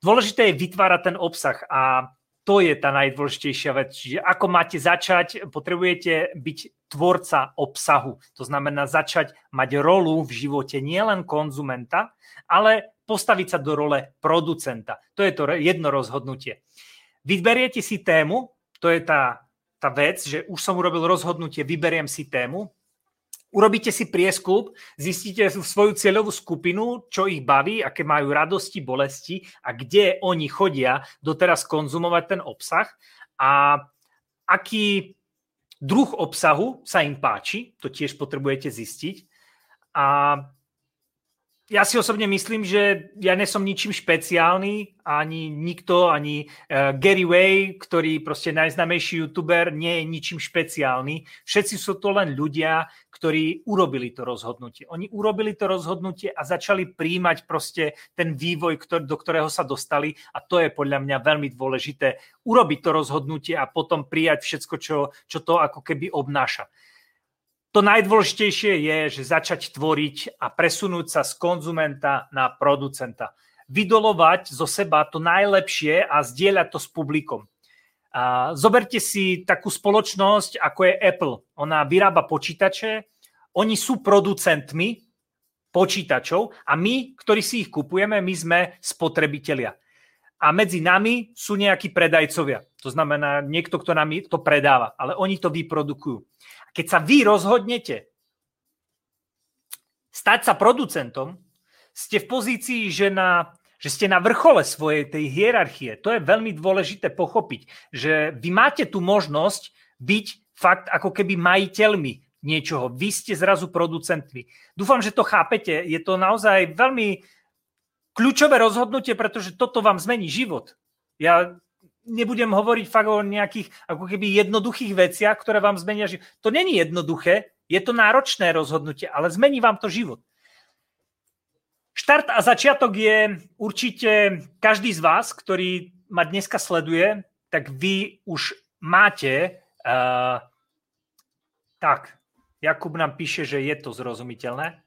Dôležité je vytvárať ten obsah a to je tá najdôležitejšia vec. Čiže ako máte začať, potrebujete byť tvorca obsahu. To znamená začať mať rolu v živote nielen konzumenta, ale postaviť sa do role producenta. To je to jedno rozhodnutie. Vyberiete si tému, to je tá, tá vec, že už som urobil rozhodnutie, vyberiem si tému, Urobíte si prieskup, zistíte svoju cieľovú skupinu, čo ich baví, aké majú radosti, bolesti a kde oni chodia doteraz konzumovať ten obsah a aký druh obsahu sa im páči, to tiež potrebujete zistiť. A ja si osobne myslím, že ja nesom ničím špeciálny, ani nikto, ani uh, Gary Way, ktorý proste najznamejší youtuber, nie je ničím špeciálny. Všetci sú to len ľudia, ktorí urobili to rozhodnutie. Oni urobili to rozhodnutie a začali príjmať proste ten vývoj, ktor- do ktorého sa dostali a to je podľa mňa veľmi dôležité. Urobiť to rozhodnutie a potom prijať všetko, čo, čo to ako keby obnáša. To najdôležitejšie je, že začať tvoriť a presunúť sa z konzumenta na producenta. Vydolovať zo seba to najlepšie a zdieľať to s publikom. A zoberte si takú spoločnosť, ako je Apple. Ona vyrába počítače, oni sú producentmi počítačov a my, ktorí si ich kupujeme, my sme spotrebitelia. A medzi nami sú nejakí predajcovia. To znamená niekto, kto nám to predáva, ale oni to vyprodukujú. Keď sa vy rozhodnete stať sa producentom, ste v pozícii, že, na, že ste na vrchole svojej tej hierarchie. To je veľmi dôležité pochopiť, že vy máte tú možnosť byť fakt ako keby majiteľmi niečoho. Vy ste zrazu producentmi. Dúfam, že to chápete. Je to naozaj veľmi kľúčové rozhodnutie, pretože toto vám zmení život. Ja nebudem hovoriť fakt o nejakých ako keby jednoduchých veciach, ktoré vám zmenia život. To není jednoduché, je to náročné rozhodnutie, ale zmení vám to život. Štart a začiatok je určite každý z vás, ktorý ma dneska sleduje, tak vy už máte uh, tak, Jakub nám píše, že je to zrozumiteľné.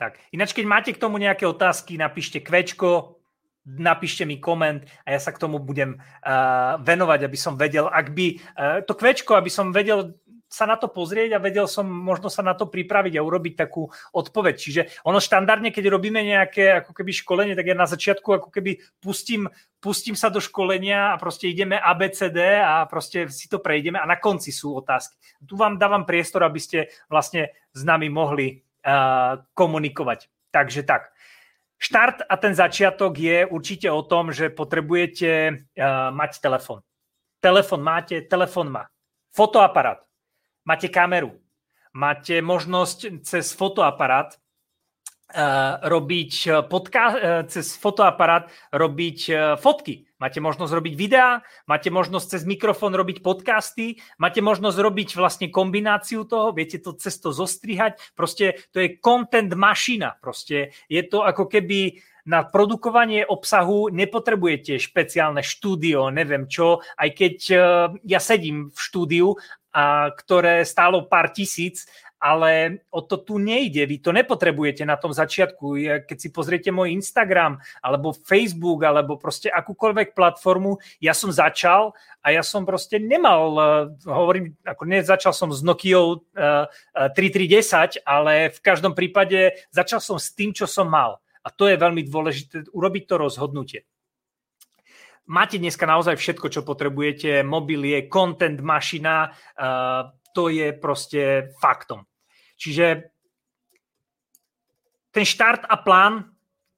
Tak, ináč keď máte k tomu nejaké otázky, napíšte kvečko, napíšte mi koment a ja sa k tomu budem uh, venovať, aby som vedel, ak by uh, to kvečko, aby som vedel sa na to pozrieť a vedel som možno sa na to pripraviť a urobiť takú odpoveď. Čiže ono štandardne, keď robíme nejaké ako keby školenie, tak ja na začiatku ako keby pustím, pustím sa do školenia a proste ideme ABCD a proste si to prejdeme a na konci sú otázky. Tu vám dávam priestor, aby ste vlastne s nami mohli uh, komunikovať. Takže tak. Štart a ten začiatok je určite o tom, že potrebujete uh, mať telefon. Telefon máte, telefon má. Fotoaparát. Máte kameru. Máte možnosť cez fotoaparát robiť podka- uh, cez fotoaparát robiť fotky. Máte možnosť robiť videá, máte možnosť cez mikrofón robiť podcasty, máte možnosť robiť vlastne kombináciu toho, viete to cez to zostrihať, proste to je content mašina, proste je to ako keby na produkovanie obsahu nepotrebujete špeciálne štúdio, neviem čo, aj keď ja sedím v štúdiu, a ktoré stálo pár tisíc ale o to tu nejde. Vy to nepotrebujete na tom začiatku. Keď si pozriete môj Instagram, alebo Facebook, alebo proste akúkoľvek platformu, ja som začal a ja som proste nemal, eh, hovorím, ako nezačal som s Nokia 3310, eh, ale v každom prípade začal som s tým, čo som mal. A to je veľmi dôležité, urobiť to rozhodnutie. máte dneska naozaj všetko, čo potrebujete. Mobil je content mašina, to je proste faktom. Čiže ten štart a plán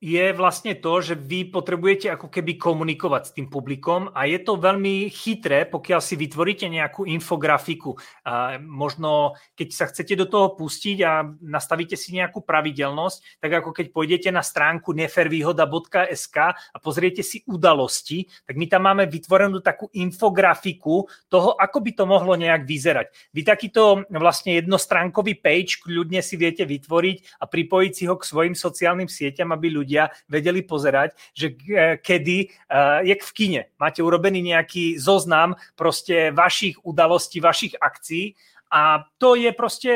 je vlastne to, že vy potrebujete ako keby komunikovať s tým publikom a je to veľmi chytré, pokiaľ si vytvoríte nejakú infografiku. A možno, keď sa chcete do toho pustiť a nastavíte si nejakú pravidelnosť, tak ako keď pôjdete na stránku nefervýhoda.sk a pozriete si udalosti, tak my tam máme vytvorenú takú infografiku toho, ako by to mohlo nejak vyzerať. Vy takýto vlastne jednostránkový page kľudne si viete vytvoriť a pripojiť si ho k svojim sociálnym sieťam, aby ľudia ľudia vedeli pozerať, že e, kedy, uh, jak v kine, máte urobený nejaký zoznam proste vašich udalostí, vašich akcií a to je proste,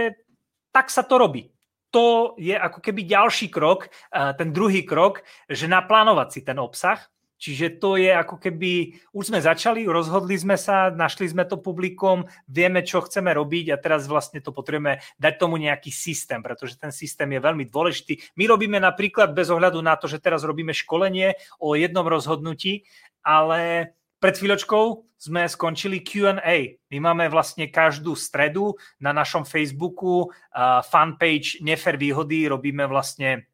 tak sa to robí. To je ako keby ďalší krok, e, ten druhý krok, že naplánovať si ten obsah Čiže to je ako keby, už sme začali, rozhodli sme sa, našli sme to publikom, vieme, čo chceme robiť a teraz vlastne to potrebujeme dať tomu nejaký systém, pretože ten systém je veľmi dôležitý. My robíme napríklad bez ohľadu na to, že teraz robíme školenie o jednom rozhodnutí, ale pred chvíľočkou sme skončili Q&A. My máme vlastne každú stredu na našom Facebooku uh, fanpage Nefer výhody, robíme vlastne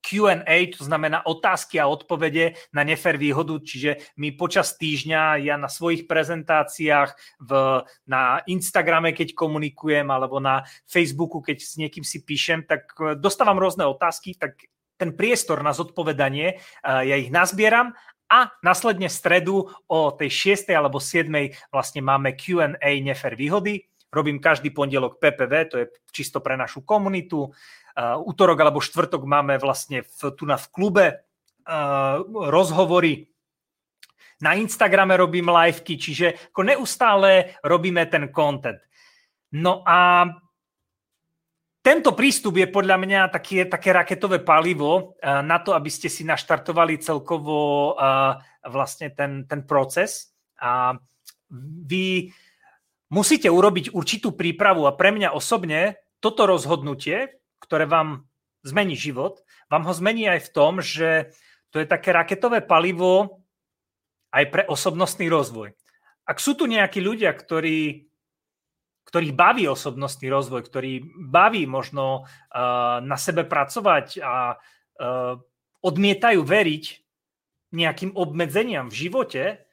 Q&A, to znamená otázky a odpovede na nefer výhodu, čiže my počas týždňa, ja na svojich prezentáciách, v, na Instagrame, keď komunikujem, alebo na Facebooku, keď s niekým si píšem, tak e, dostávam rôzne otázky, tak ten priestor na zodpovedanie, e, ja ich nazbieram a následne stredu o tej 6. alebo 7. vlastne máme Q&A nefer výhody. Robím každý pondelok PPV, to je čisto pre našu komunitu útorok alebo štvrtok máme vlastne v, tu na v klube uh, rozhovory na Instagrame robím liveky, čiže ako neustále robíme ten content. No a tento prístup je podľa mňa také, také raketové palivo uh, na to, aby ste si naštartovali celkovo vlastne ten, ten proces. A vy musíte urobiť určitú prípravu a pre mňa osobne toto rozhodnutie, ktoré vám zmení život, vám ho zmení aj v tom, že to je také raketové palivo aj pre osobnostný rozvoj. Ak sú tu nejakí ľudia, ktorí, ktorých baví osobnostný rozvoj, ktorí baví možno uh, na sebe pracovať a uh, odmietajú veriť nejakým obmedzeniam v živote,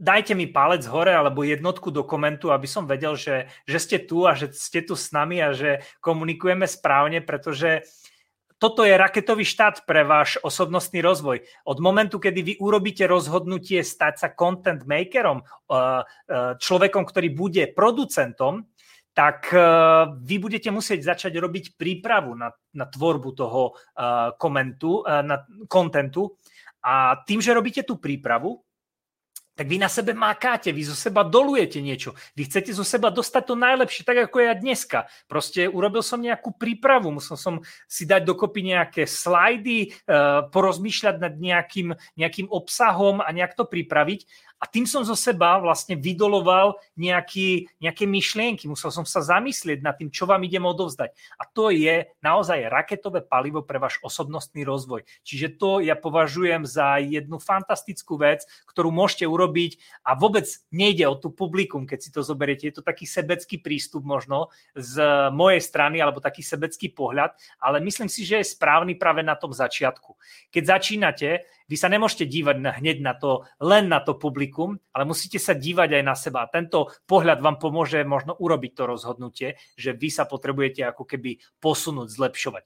dajte mi palec hore alebo jednotku do komentu, aby som vedel, že, že ste tu a že ste tu s nami a že komunikujeme správne, pretože toto je raketový štát pre váš osobnostný rozvoj. Od momentu, kedy vy urobíte rozhodnutie stať sa content makerom, uh, uh, človekom, ktorý bude producentom, tak uh, vy budete musieť začať robiť prípravu na, na tvorbu toho komentu, na kontentu. A tým, že robíte tú prípravu, tak vy na sebe mákáte, vy zo seba dolujete niečo. Vy chcete zo seba dostať to najlepšie, tak ako ja dneska. Proste urobil som nejakú prípravu, musel som si dať dokopy nejaké slajdy, uh, porozmýšľať nad nejakým, nejakým obsahom a nejak to pripraviť a tým som zo seba vlastne vydoloval nejaký, nejaké myšlienky. Musel som sa zamyslieť nad tým, čo vám idem odovzdať. A to je naozaj raketové palivo pre váš osobnostný rozvoj. Čiže to ja považujem za jednu fantastickú vec, ktorú môžete urobiť a vôbec nejde o tú publikum, keď si to zoberiete. Je to taký sebecký prístup možno z mojej strany alebo taký sebecký pohľad, ale myslím si, že je správny práve na tom začiatku. Keď začínate, vy sa nemôžete dívať na, hneď na to, len na to publikum, ale musíte sa dívať aj na seba. A tento pohľad vám pomôže možno urobiť to rozhodnutie, že vy sa potrebujete ako keby posunúť, zlepšovať.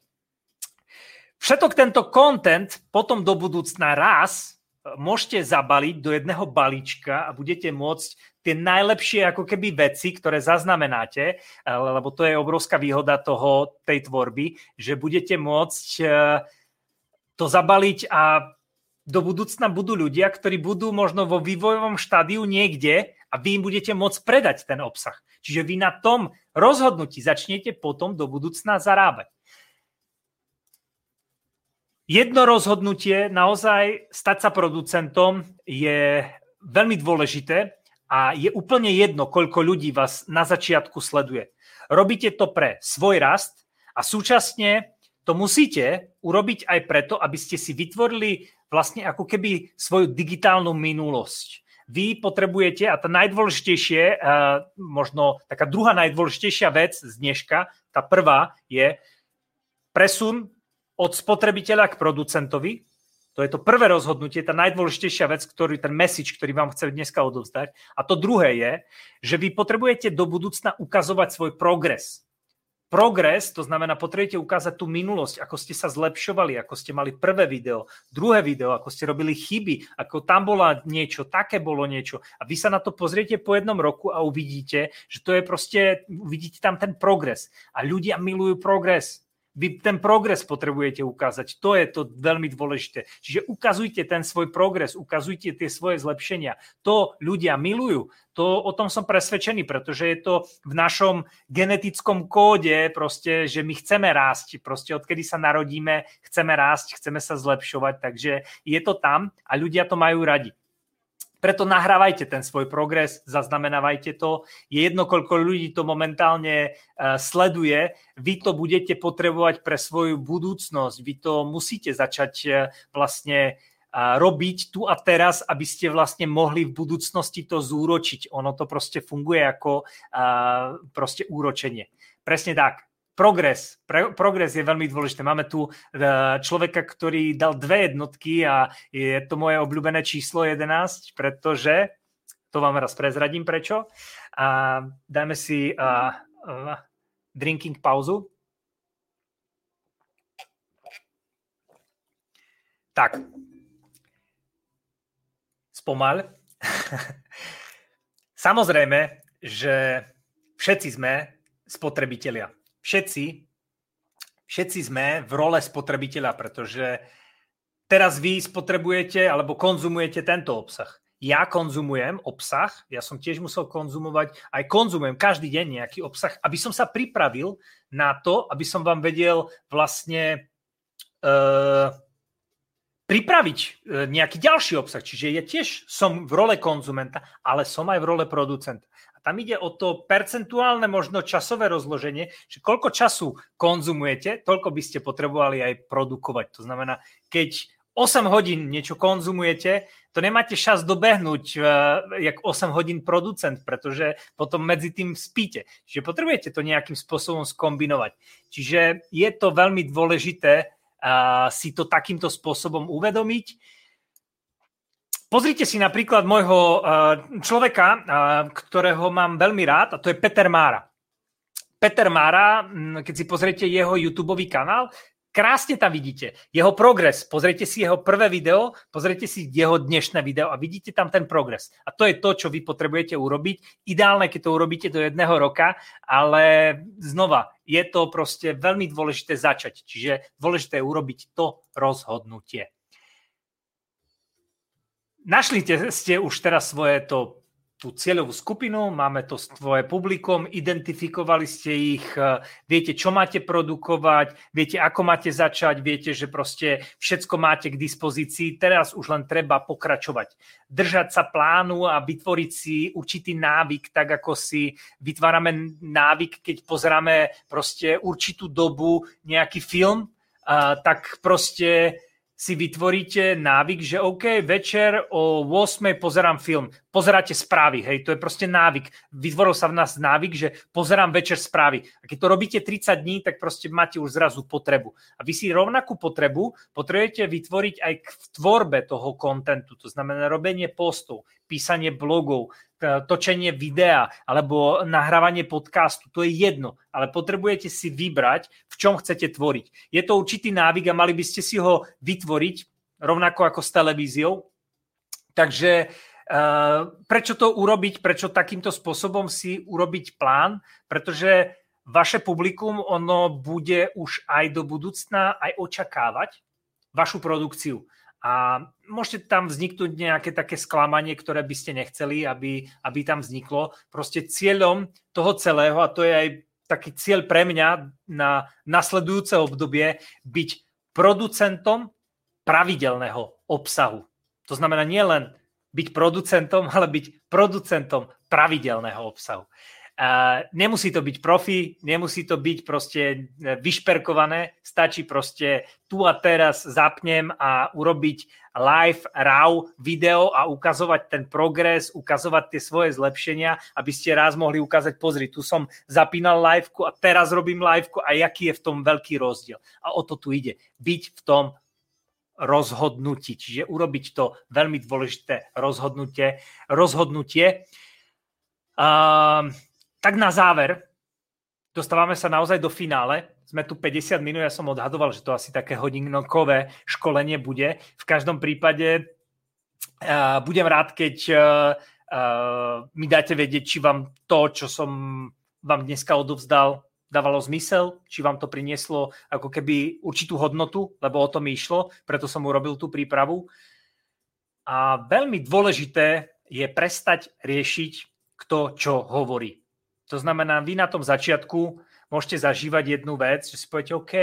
Všetok tento content potom do budúcna raz e, môžete zabaliť do jedného balíčka a budete môcť tie najlepšie ako keby veci, ktoré zaznamenáte, e, lebo to je obrovská výhoda toho, tej tvorby, že budete môcť e, to zabaliť a do budúcna budú ľudia, ktorí budú možno vo vývojovom štádiu niekde a vy im budete môcť predať ten obsah. Čiže vy na tom rozhodnutí začnete potom do budúcna zarábať. Jedno rozhodnutie, naozaj stať sa producentom, je veľmi dôležité a je úplne jedno, koľko ľudí vás na začiatku sleduje. Robíte to pre svoj rast a súčasne to musíte urobiť aj preto, aby ste si vytvorili vlastne ako keby svoju digitálnu minulosť. Vy potrebujete, a tá najdôležitejšie, možno taká druhá najdôležitejšia vec z dneška, tá prvá je presun od spotrebiteľa k producentovi. To je to prvé rozhodnutie, tá najdôležitejšia vec, ktorý, ten message, ktorý vám chcem dneska odovzdať. A to druhé je, že vy potrebujete do budúcna ukazovať svoj progres progres, to znamená, potrebujete ukázať tú minulosť, ako ste sa zlepšovali, ako ste mali prvé video, druhé video, ako ste robili chyby, ako tam bola niečo, také bolo niečo. A vy sa na to pozriete po jednom roku a uvidíte, že to je proste, uvidíte tam ten progres. A ľudia milujú progres. Vy ten progres potrebujete ukázať. To je to veľmi dôležité. Čiže ukazujte ten svoj progres, ukazujte tie svoje zlepšenia. To ľudia milujú. To, o tom som presvedčený, pretože je to v našom genetickom kóde, proste, že my chceme rásť. Proste odkedy sa narodíme, chceme rásť, chceme sa zlepšovať. Takže je to tam a ľudia to majú radi. Preto nahrávajte ten svoj progres, zaznamenávajte to. Je jedno, koľko ľudí to momentálne uh, sleduje. Vy to budete potrebovať pre svoju budúcnosť. Vy to musíte začať uh, vlastne uh, robiť tu a teraz, aby ste vlastne mohli v budúcnosti to zúročiť. Ono to proste funguje ako proste úročenie. Presne tak progres. Pre, progres je veľmi dôležité. Máme tu uh, človeka, ktorý dal dve jednotky a je to moje obľúbené číslo 11, pretože, to vám raz prezradím prečo, a dáme si uh, uh, drinking pauzu. Tak. Spomal. Samozrejme, že všetci sme spotrebitelia všetci, všetci sme v role spotrebiteľa, pretože teraz vy spotrebujete alebo konzumujete tento obsah. Ja konzumujem obsah, ja som tiež musel konzumovať, aj konzumujem každý deň nejaký obsah, aby som sa pripravil na to, aby som vám vedel vlastne uh, pripraviť e, nejaký ďalší obsah. Čiže ja tiež som v role konzumenta, ale som aj v role producenta. Tam ide o to percentuálne možno časové rozloženie, že koľko času konzumujete, toľko by ste potrebovali aj produkovať. To znamená, keď 8 hodín niečo konzumujete, to nemáte čas dobehnúť uh, jak 8 hodín producent, pretože potom medzi tým spíte. Čiže potrebujete to nejakým spôsobom skombinovať. Čiže je to veľmi dôležité uh, si to takýmto spôsobom uvedomiť Pozrite si napríklad môjho eh, človeka, eh, ktorého mám veľmi rád, a to je Peter Mára. Peter Mára, hm, keď si pozriete jeho YouTube kanál, krásne tam vidíte jeho progres. Pozrite si jeho prvé video, pozrite si jeho dnešné video a vidíte tam ten progres. A to je to, čo vy potrebujete urobiť. Ideálne, keď to urobíte do jedného roka, ale znova, je to proste veľmi dôležité začať. Čiže dôležité je urobiť to rozhodnutie. Našli ste už teraz svoje to, tú cieľovú skupinu, máme to svoje publikum, identifikovali ste ich, e, viete, čo máte produkovať, viete, ako máte začať, viete, že proste všetko máte k dispozícii, teraz už len treba pokračovať. Držať sa plánu a vytvoriť si určitý návyk, tak ako si vytvárame návyk, keď pozeráme proste určitú dobu nejaký film, tak proste si vytvoríte návyk, že OK, večer o 8 pozerám film. Pozeráte správy, hej, to je proste návyk. Vytvoril sa v nás návyk, že pozerám večer správy. A keď to robíte 30 dní, tak proste máte už zrazu potrebu. A vy si rovnakú potrebu potrebujete vytvoriť aj v tvorbe toho kontentu, to znamená robenie postov, písanie blogov, točenie videa alebo nahrávanie podcastu, to je jedno, ale potrebujete si vybrať, v čom chcete tvoriť. Je to určitý návyk a mali by ste si ho vytvoriť rovnako ako s televíziou. Takže prečo to urobiť, prečo takýmto spôsobom si urobiť plán, pretože vaše publikum, ono bude už aj do budúcna aj očakávať vašu produkciu. A môžete tam vzniknúť nejaké také sklamanie, ktoré by ste nechceli, aby, aby tam vzniklo. Proste cieľom toho celého, a to je aj taký cieľ pre mňa na nasledujúce obdobie, byť producentom pravidelného obsahu. To znamená nielen byť producentom, ale byť producentom pravidelného obsahu. Nemusí to byť profi, nemusí to byť proste e, vyšperkované, stačí proste tu a teraz zapnem a urobiť live, RAW video a ukazovať ten progres, ukazovať tie svoje zlepšenia, aby ste raz mohli ukázať, pozri, tu som zapínal liveku a teraz robím liveku a jaký je v tom veľký rozdiel. A o to tu ide. Byť v tom rozhodnutí, čiže urobiť to veľmi dôležité rozhodnutie. rozhodnutie. Uh, tak na záver, dostávame sa naozaj do finále. Sme tu 50 minút, ja som odhadoval, že to asi také hodinkové školenie bude. V každom prípade uh, budem rád, keď uh, uh, mi dáte vedieť, či vám to, čo som vám dneska odovzdal, dávalo zmysel, či vám to prinieslo ako keby určitú hodnotu, lebo o tom išlo, preto som urobil tú prípravu. A veľmi dôležité je prestať riešiť, kto čo hovorí. To znamená, vy na tom začiatku môžete zažívať jednu vec, že si poviete, OK,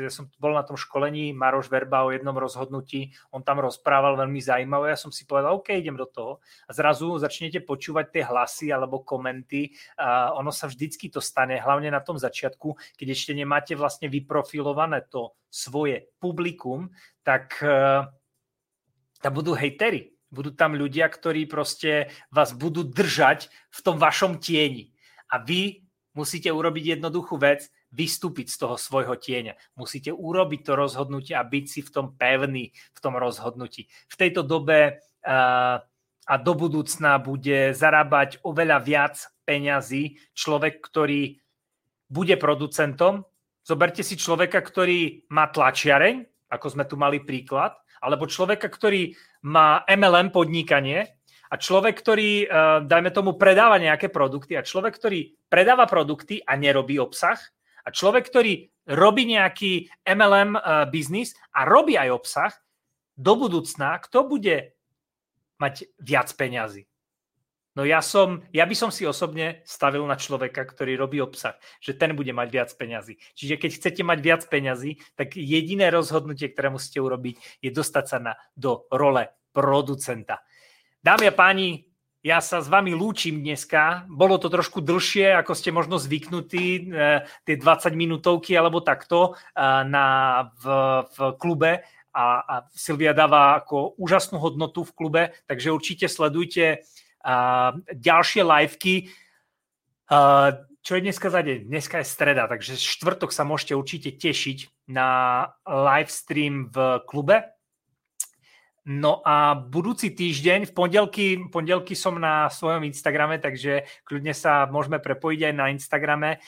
ja som bol na tom školení Maroš Verba o jednom rozhodnutí, on tam rozprával veľmi zaujímavé, ja som si povedal, OK, idem do toho. A zrazu začnete počúvať tie hlasy alebo komenty. A ono sa vždycky to stane, hlavne na tom začiatku, keď ešte nemáte vlastne vyprofilované to svoje publikum, tak uh, tam budú hejtery. Budú tam ľudia, ktorí proste vás budú držať v tom vašom tieni a vy musíte urobiť jednoduchú vec, vystúpiť z toho svojho tieňa. Musíte urobiť to rozhodnutie a byť si v tom pevný, v tom rozhodnutí. V tejto dobe uh, a do budúcna bude zarábať oveľa viac peňazí človek, ktorý bude producentom. Zoberte si človeka, ktorý má tlačiareň, ako sme tu mali príklad, alebo človeka, ktorý má MLM podnikanie a človek, ktorý, eh, dajme tomu, predáva nejaké produkty a človek, ktorý predáva produkty a nerobí obsah a človek, ktorý robí nejaký MLM eh, biznis a robí aj obsah, do budúcna, kto bude mať viac peňazí? No ja, som, ja by som si osobne stavil na človeka, ktorý robí obsah, že ten bude mať viac peňazí. Čiže keď chcete mať viac peňazí, tak jediné rozhodnutie, ktoré musíte urobiť, je dostať sa na, do role producenta. Dámy a páni, ja sa s vami lúčim dneska. Bolo to trošku dlhšie, ako ste možno zvyknutí, e, tie 20 minútovky alebo takto e, na, v, v klube. A, a Silvia dáva ako úžasnú hodnotu v klube, takže určite sledujte a, e, ďalšie liveky. A, čo je dneska za deň? Dneska je streda, takže štvrtok sa môžete určite tešiť na live stream v klube No a budúci týždeň, v pondelky, pondelky som na svojom Instagrame, takže kľudne sa môžeme prepojiť aj na Instagrame.